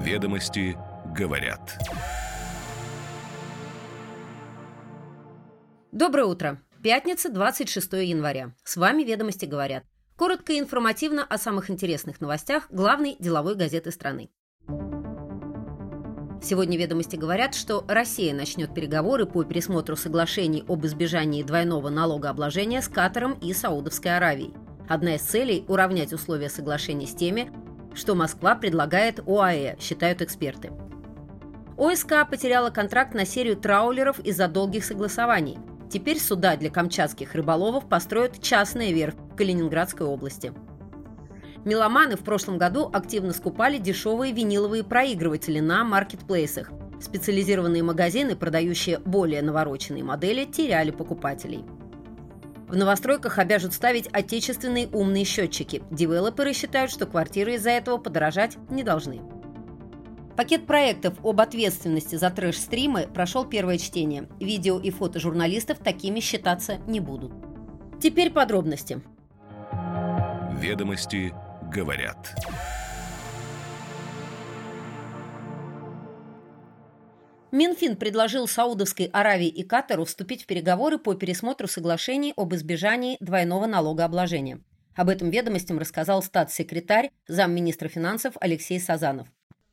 Ведомости говорят. Доброе утро. Пятница, 26 января. С вами «Ведомости говорят». Коротко и информативно о самых интересных новостях главной деловой газеты страны. Сегодня «Ведомости» говорят, что Россия начнет переговоры по пересмотру соглашений об избежании двойного налогообложения с Катаром и Саудовской Аравией. Одна из целей – уравнять условия соглашений с теми, что Москва предлагает ОАЭ, считают эксперты. ОСК потеряла контракт на серию траулеров из-за долгих согласований. Теперь суда для камчатских рыболовов построят частная верфь в Калининградской области. Меломаны в прошлом году активно скупали дешевые виниловые проигрыватели на маркетплейсах. Специализированные магазины, продающие более навороченные модели, теряли покупателей. В новостройках обяжут ставить отечественные умные счетчики. Девелоперы считают, что квартиры из-за этого подорожать не должны. Пакет проектов об ответственности за трэш-стримы прошел первое чтение. Видео и фото журналистов такими считаться не будут. Теперь подробности. Ведомости говорят. Минфин предложил Саудовской Аравии и Катару вступить в переговоры по пересмотру соглашений об избежании двойного налогообложения. Об этом ведомостям рассказал статс-секретарь, замминистра финансов Алексей Сазанов.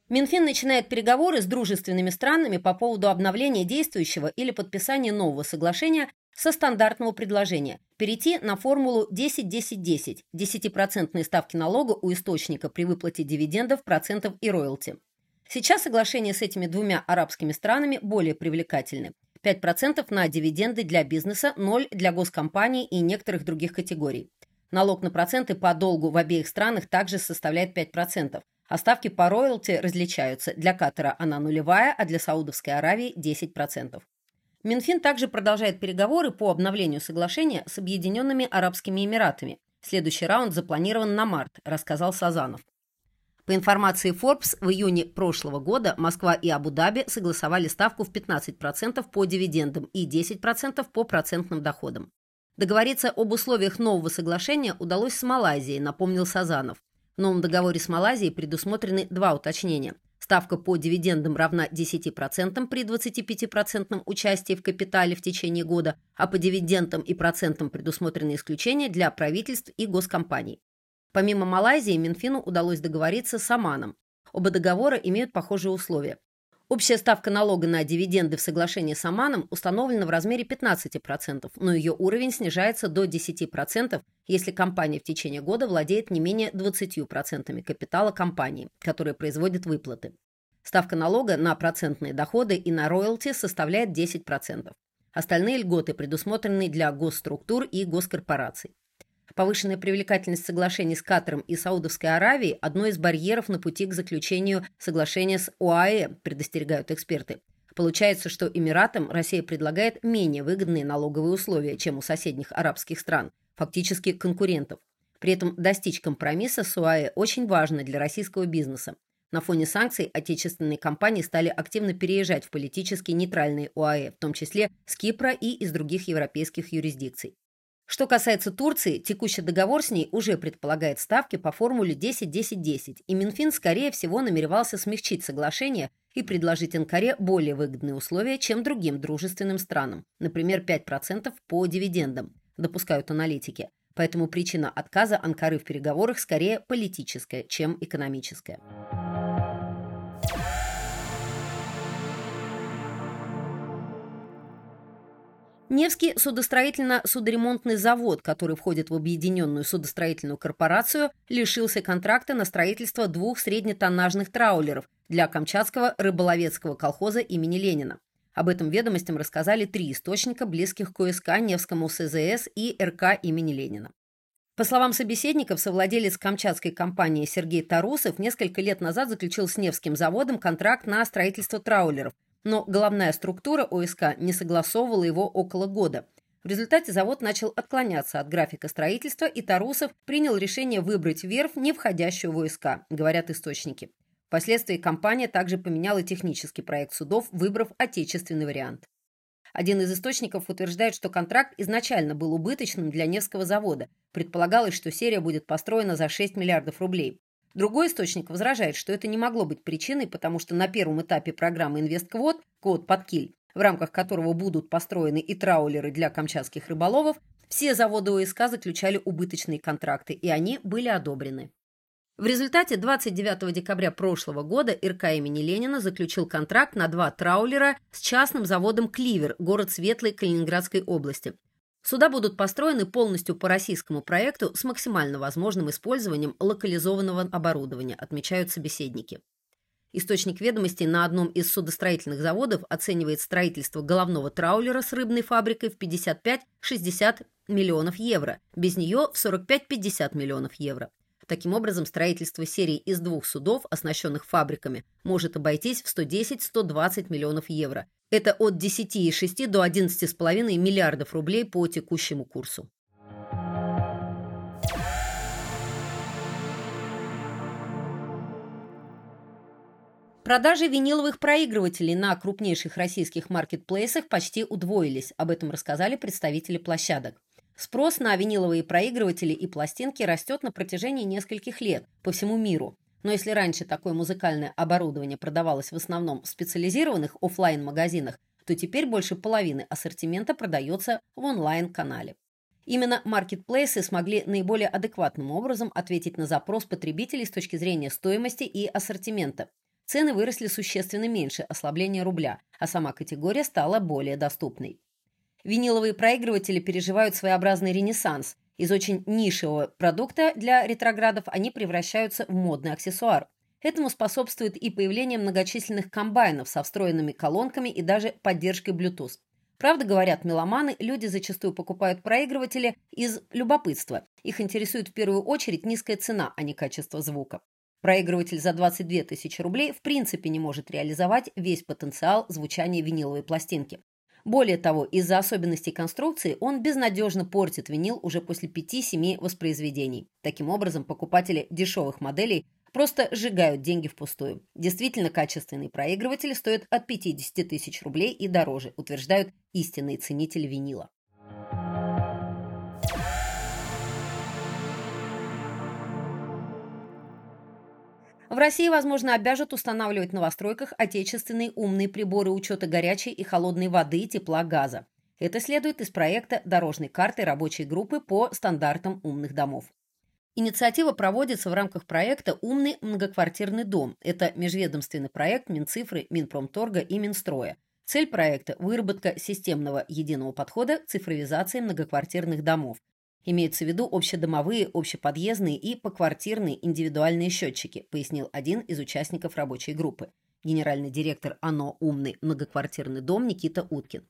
Минфин начинает переговоры с дружественными странами по поводу обновления действующего или подписания нового соглашения со стандартного предложения – перейти на формулу 10-10-10 – 10% ставки налога у источника при выплате дивидендов, процентов и роялти. Сейчас соглашения с этими двумя арабскими странами более привлекательны. 5% на дивиденды для бизнеса, 0% для госкомпаний и некоторых других категорий. Налог на проценты по долгу в обеих странах также составляет 5%, а ставки по роялти различаются. Для Катара она нулевая, а для Саудовской Аравии 10%. Минфин также продолжает переговоры по обновлению соглашения с Объединенными Арабскими Эмиратами. Следующий раунд запланирован на март, рассказал Сазанов. По информации Forbes, в июне прошлого года Москва и Абу-Даби согласовали ставку в 15% по дивидендам и 10% по процентным доходам. Договориться об условиях нового соглашения удалось с Малайзией, напомнил Сазанов. В новом договоре с Малайзией предусмотрены два уточнения – Ставка по дивидендам равна 10% при 25% участии в капитале в течение года, а по дивидендам и процентам предусмотрены исключения для правительств и госкомпаний. Помимо Малайзии, Минфину удалось договориться с Оманом. Оба договора имеют похожие условия. Общая ставка налога на дивиденды в соглашении с Оманом установлена в размере 15%, но ее уровень снижается до 10%, если компания в течение года владеет не менее 20% капитала компании, которая производит выплаты. Ставка налога на процентные доходы и на роялти составляет 10%. Остальные льготы предусмотрены для госструктур и госкорпораций. Повышенная привлекательность соглашений с Катаром и Саудовской Аравией – одно из барьеров на пути к заключению соглашения с ОАЭ, предостерегают эксперты. Получается, что Эмиратам Россия предлагает менее выгодные налоговые условия, чем у соседних арабских стран, фактически конкурентов. При этом достичь компромисса с ОАЭ очень важно для российского бизнеса. На фоне санкций отечественные компании стали активно переезжать в политически нейтральные ОАЭ, в том числе с Кипра и из других европейских юрисдикций. Что касается Турции, текущий договор с ней уже предполагает ставки по формуле 10-10-10, и Минфин, скорее всего, намеревался смягчить соглашение и предложить Анкаре более выгодные условия, чем другим дружественным странам, например, 5% по дивидендам, допускают аналитики. Поэтому причина отказа Анкары в переговорах скорее политическая, чем экономическая. Невский судостроительно-судоремонтный завод, который входит в объединенную судостроительную корпорацию, лишился контракта на строительство двух среднетоннажных траулеров для Камчатского рыболовецкого колхоза имени Ленина. Об этом ведомостям рассказали три источника, близких к ОСК, Невскому СЗС и РК имени Ленина. По словам собеседников, совладелец камчатской компании Сергей Тарусов несколько лет назад заключил с Невским заводом контракт на строительство траулеров, но головная структура ОСК не согласовывала его около года. В результате завод начал отклоняться от графика строительства, и Тарусов принял решение выбрать верфь, не входящую в ОСК, говорят источники. Впоследствии компания также поменяла технический проект судов, выбрав отечественный вариант. Один из источников утверждает, что контракт изначально был убыточным для Невского завода. Предполагалось, что серия будет построена за 6 миллиардов рублей. Другой источник возражает, что это не могло быть причиной, потому что на первом этапе программы «Инвестквот» «Квот под киль», в рамках которого будут построены и траулеры для камчатских рыболовов, все заводы ОСК заключали убыточные контракты, и они были одобрены. В результате 29 декабря прошлого года РК имени Ленина заключил контракт на два траулера с частным заводом «Кливер», город Светлый Калининградской области. Суда будут построены полностью по российскому проекту с максимально возможным использованием локализованного оборудования, отмечают собеседники. Источник ведомостей на одном из судостроительных заводов оценивает строительство головного траулера с рыбной фабрикой в 55-60 миллионов евро, без нее в 45-50 миллионов евро. Таким образом, строительство серии из двух судов, оснащенных фабриками, может обойтись в 110-120 миллионов евро. Это от 10,6 до 11,5 миллиардов рублей по текущему курсу. Продажи виниловых проигрывателей на крупнейших российских маркетплейсах почти удвоились. Об этом рассказали представители площадок. Спрос на виниловые проигрыватели и пластинки растет на протяжении нескольких лет по всему миру. Но если раньше такое музыкальное оборудование продавалось в основном в специализированных офлайн магазинах то теперь больше половины ассортимента продается в онлайн-канале. Именно маркетплейсы смогли наиболее адекватным образом ответить на запрос потребителей с точки зрения стоимости и ассортимента. Цены выросли существенно меньше ослабления рубля, а сама категория стала более доступной. Виниловые проигрыватели переживают своеобразный ренессанс. Из очень нишевого продукта для ретроградов они превращаются в модный аксессуар. Этому способствует и появление многочисленных комбайнов со встроенными колонками и даже поддержкой Bluetooth. Правда, говорят меломаны, люди зачастую покупают проигрыватели из любопытства. Их интересует в первую очередь низкая цена, а не качество звука. Проигрыватель за 22 тысячи рублей в принципе не может реализовать весь потенциал звучания виниловой пластинки. Более того, из-за особенностей конструкции он безнадежно портит винил уже после 5-7 воспроизведений. Таким образом, покупатели дешевых моделей просто сжигают деньги впустую. Действительно качественный проигрыватель стоит от 50 тысяч рублей и дороже, утверждают истинные ценители винила. В России, возможно, обяжут устанавливать в новостройках отечественные умные приборы учета горячей и холодной воды, тепла, газа. Это следует из проекта дорожной карты рабочей группы по стандартам умных домов. Инициатива проводится в рамках проекта «Умный многоквартирный дом». Это межведомственный проект Минцифры, Минпромторга и Минстроя. Цель проекта – выработка системного единого подхода к цифровизации многоквартирных домов, Имеются в виду общедомовые, общеподъездные и поквартирные индивидуальные счетчики, пояснил один из участников рабочей группы, генеральный директор ОНО «Умный многоквартирный дом» Никита Уткин.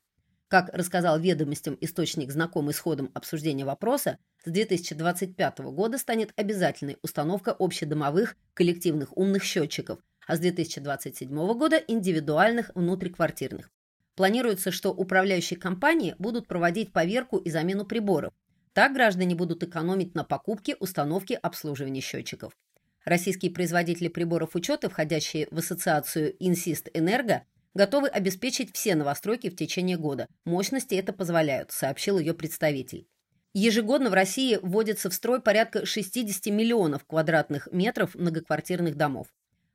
Как рассказал ведомостям источник, знакомый с ходом обсуждения вопроса, с 2025 года станет обязательной установка общедомовых коллективных умных счетчиков, а с 2027 года индивидуальных внутриквартирных. Планируется, что управляющие компании будут проводить поверку и замену приборов, так граждане будут экономить на покупке, установке, обслуживании счетчиков. Российские производители приборов учета, входящие в ассоциацию Insist Энерго, готовы обеспечить все новостройки в течение года. Мощности это позволяют, сообщил ее представитель. Ежегодно в России вводится в строй порядка 60 миллионов квадратных метров многоквартирных домов.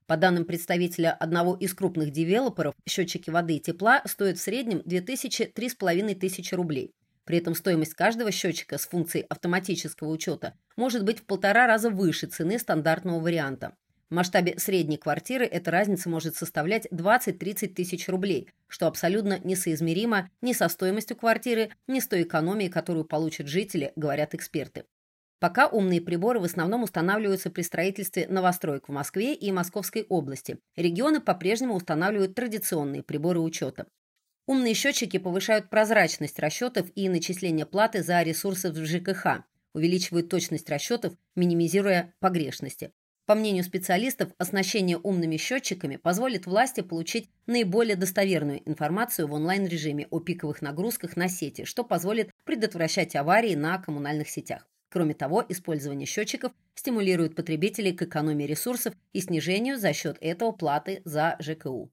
По данным представителя одного из крупных девелоперов, счетчики воды и тепла стоят в среднем 2000-3500 тысячи рублей. При этом стоимость каждого счетчика с функцией автоматического учета может быть в полтора раза выше цены стандартного варианта. В масштабе средней квартиры эта разница может составлять 20-30 тысяч рублей, что абсолютно несоизмеримо ни со стоимостью квартиры, ни с той экономией, которую получат жители, говорят эксперты. Пока умные приборы в основном устанавливаются при строительстве новостроек в Москве и Московской области. Регионы по-прежнему устанавливают традиционные приборы учета. Умные счетчики повышают прозрачность расчетов и начисления платы за ресурсы в ЖКХ, увеличивают точность расчетов, минимизируя погрешности. По мнению специалистов, оснащение умными счетчиками позволит власти получить наиболее достоверную информацию в онлайн-режиме о пиковых нагрузках на сети, что позволит предотвращать аварии на коммунальных сетях. Кроме того, использование счетчиков стимулирует потребителей к экономии ресурсов и снижению за счет этого платы за ЖКУ.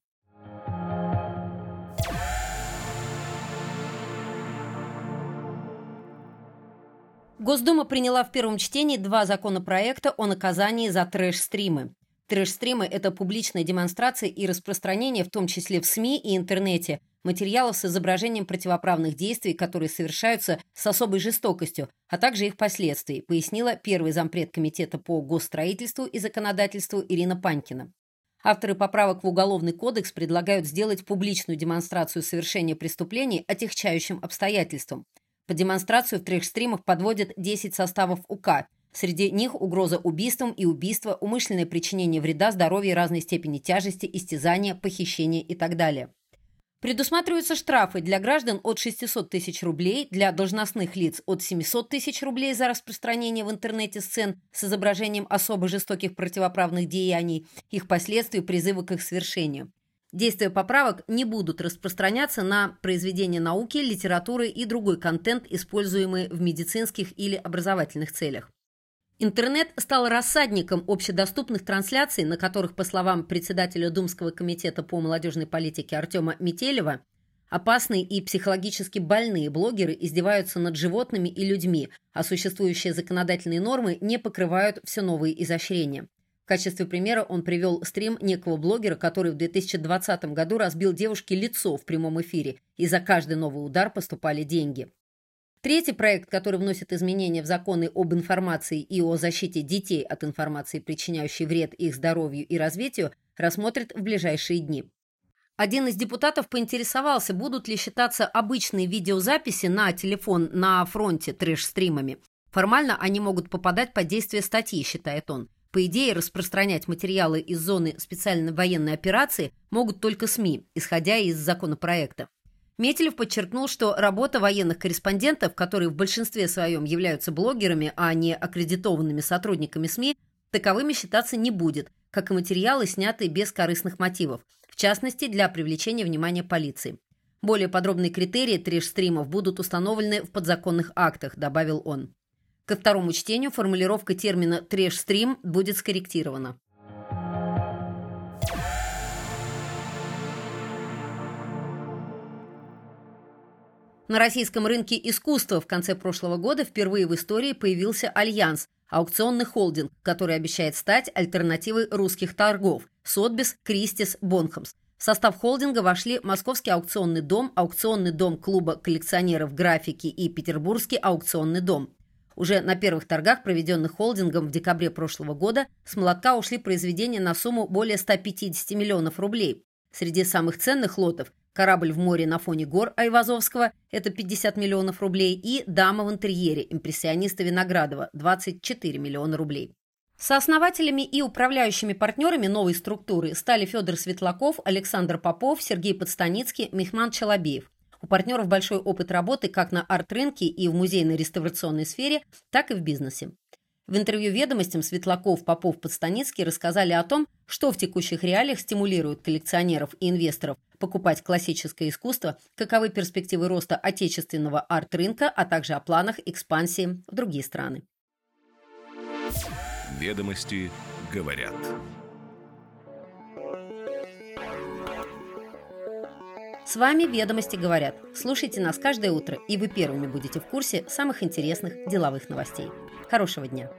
Госдума приняла в первом чтении два законопроекта о наказании за трэш-стримы. Трэш-стримы – это публичная демонстрация и распространение, в том числе в СМИ и интернете, материалов с изображением противоправных действий, которые совершаются с особой жестокостью, а также их последствий, пояснила первый зампред Комитета по госстроительству и законодательству Ирина Панькина. Авторы поправок в Уголовный кодекс предлагают сделать публичную демонстрацию совершения преступлений отягчающим обстоятельством – по демонстрацию в трех стримах подводят 10 составов УК. Среди них угроза убийством и убийство, умышленное причинение вреда здоровью разной степени тяжести, истязание, похищение и так далее. Предусматриваются штрафы для граждан от 600 тысяч рублей, для должностных лиц от 700 тысяч рублей за распространение в интернете сцен с изображением особо жестоких противоправных деяний, их последствий, призывы к их свершению. Действия поправок не будут распространяться на произведения науки, литературы и другой контент, используемый в медицинских или образовательных целях. Интернет стал рассадником общедоступных трансляций, на которых, по словам председателя Думского комитета по молодежной политике Артема Метелева, опасные и психологически больные блогеры издеваются над животными и людьми, а существующие законодательные нормы не покрывают все новые изощрения качестве примера он привел стрим некого блогера, который в 2020 году разбил девушке лицо в прямом эфире, и за каждый новый удар поступали деньги. Третий проект, который вносит изменения в законы об информации и о защите детей от информации, причиняющей вред их здоровью и развитию, рассмотрит в ближайшие дни. Один из депутатов поинтересовался, будут ли считаться обычные видеозаписи на телефон на фронте трэш-стримами. Формально они могут попадать под действие статьи, считает он. По идее, распространять материалы из зоны специальной военной операции могут только СМИ, исходя из законопроекта. Метелев подчеркнул, что работа военных корреспондентов, которые в большинстве своем являются блогерами, а не аккредитованными сотрудниками СМИ, таковыми считаться не будет, как и материалы, снятые без корыстных мотивов, в частности, для привлечения внимания полиции. Более подробные критерии треш-стримов будут установлены в подзаконных актах, добавил он. Ко второму чтению формулировка термина «трэш-стрим» будет скорректирована. На российском рынке искусства в конце прошлого года впервые в истории появился «Альянс» – аукционный холдинг, который обещает стать альтернативой русских торгов – Sotheby's, Christie's, Bonhams. В состав холдинга вошли Московский аукционный дом, аукционный дом клуба коллекционеров графики и Петербургский аукционный дом. Уже на первых торгах, проведенных холдингом в декабре прошлого года, с молотка ушли произведения на сумму более 150 миллионов рублей. Среди самых ценных лотов «Корабль в море на фоне гор» Айвазовского – это 50 миллионов рублей, и «Дама в интерьере» импрессиониста Виноградова – 24 миллиона рублей. Сооснователями и управляющими партнерами новой структуры стали Федор Светлаков, Александр Попов, Сергей Подстаницкий, Мехман Челобеев. У партнеров большой опыт работы как на арт-рынке и в музейной реставрационной сфере, так и в бизнесе. В интервью «Ведомостям» Светлаков, Попов, Подстаницкий рассказали о том, что в текущих реалиях стимулирует коллекционеров и инвесторов покупать классическое искусство, каковы перспективы роста отечественного арт-рынка, а также о планах экспансии в другие страны. «Ведомости говорят». С вами «Ведомости говорят». Слушайте нас каждое утро, и вы первыми будете в курсе самых интересных деловых новостей. Хорошего дня!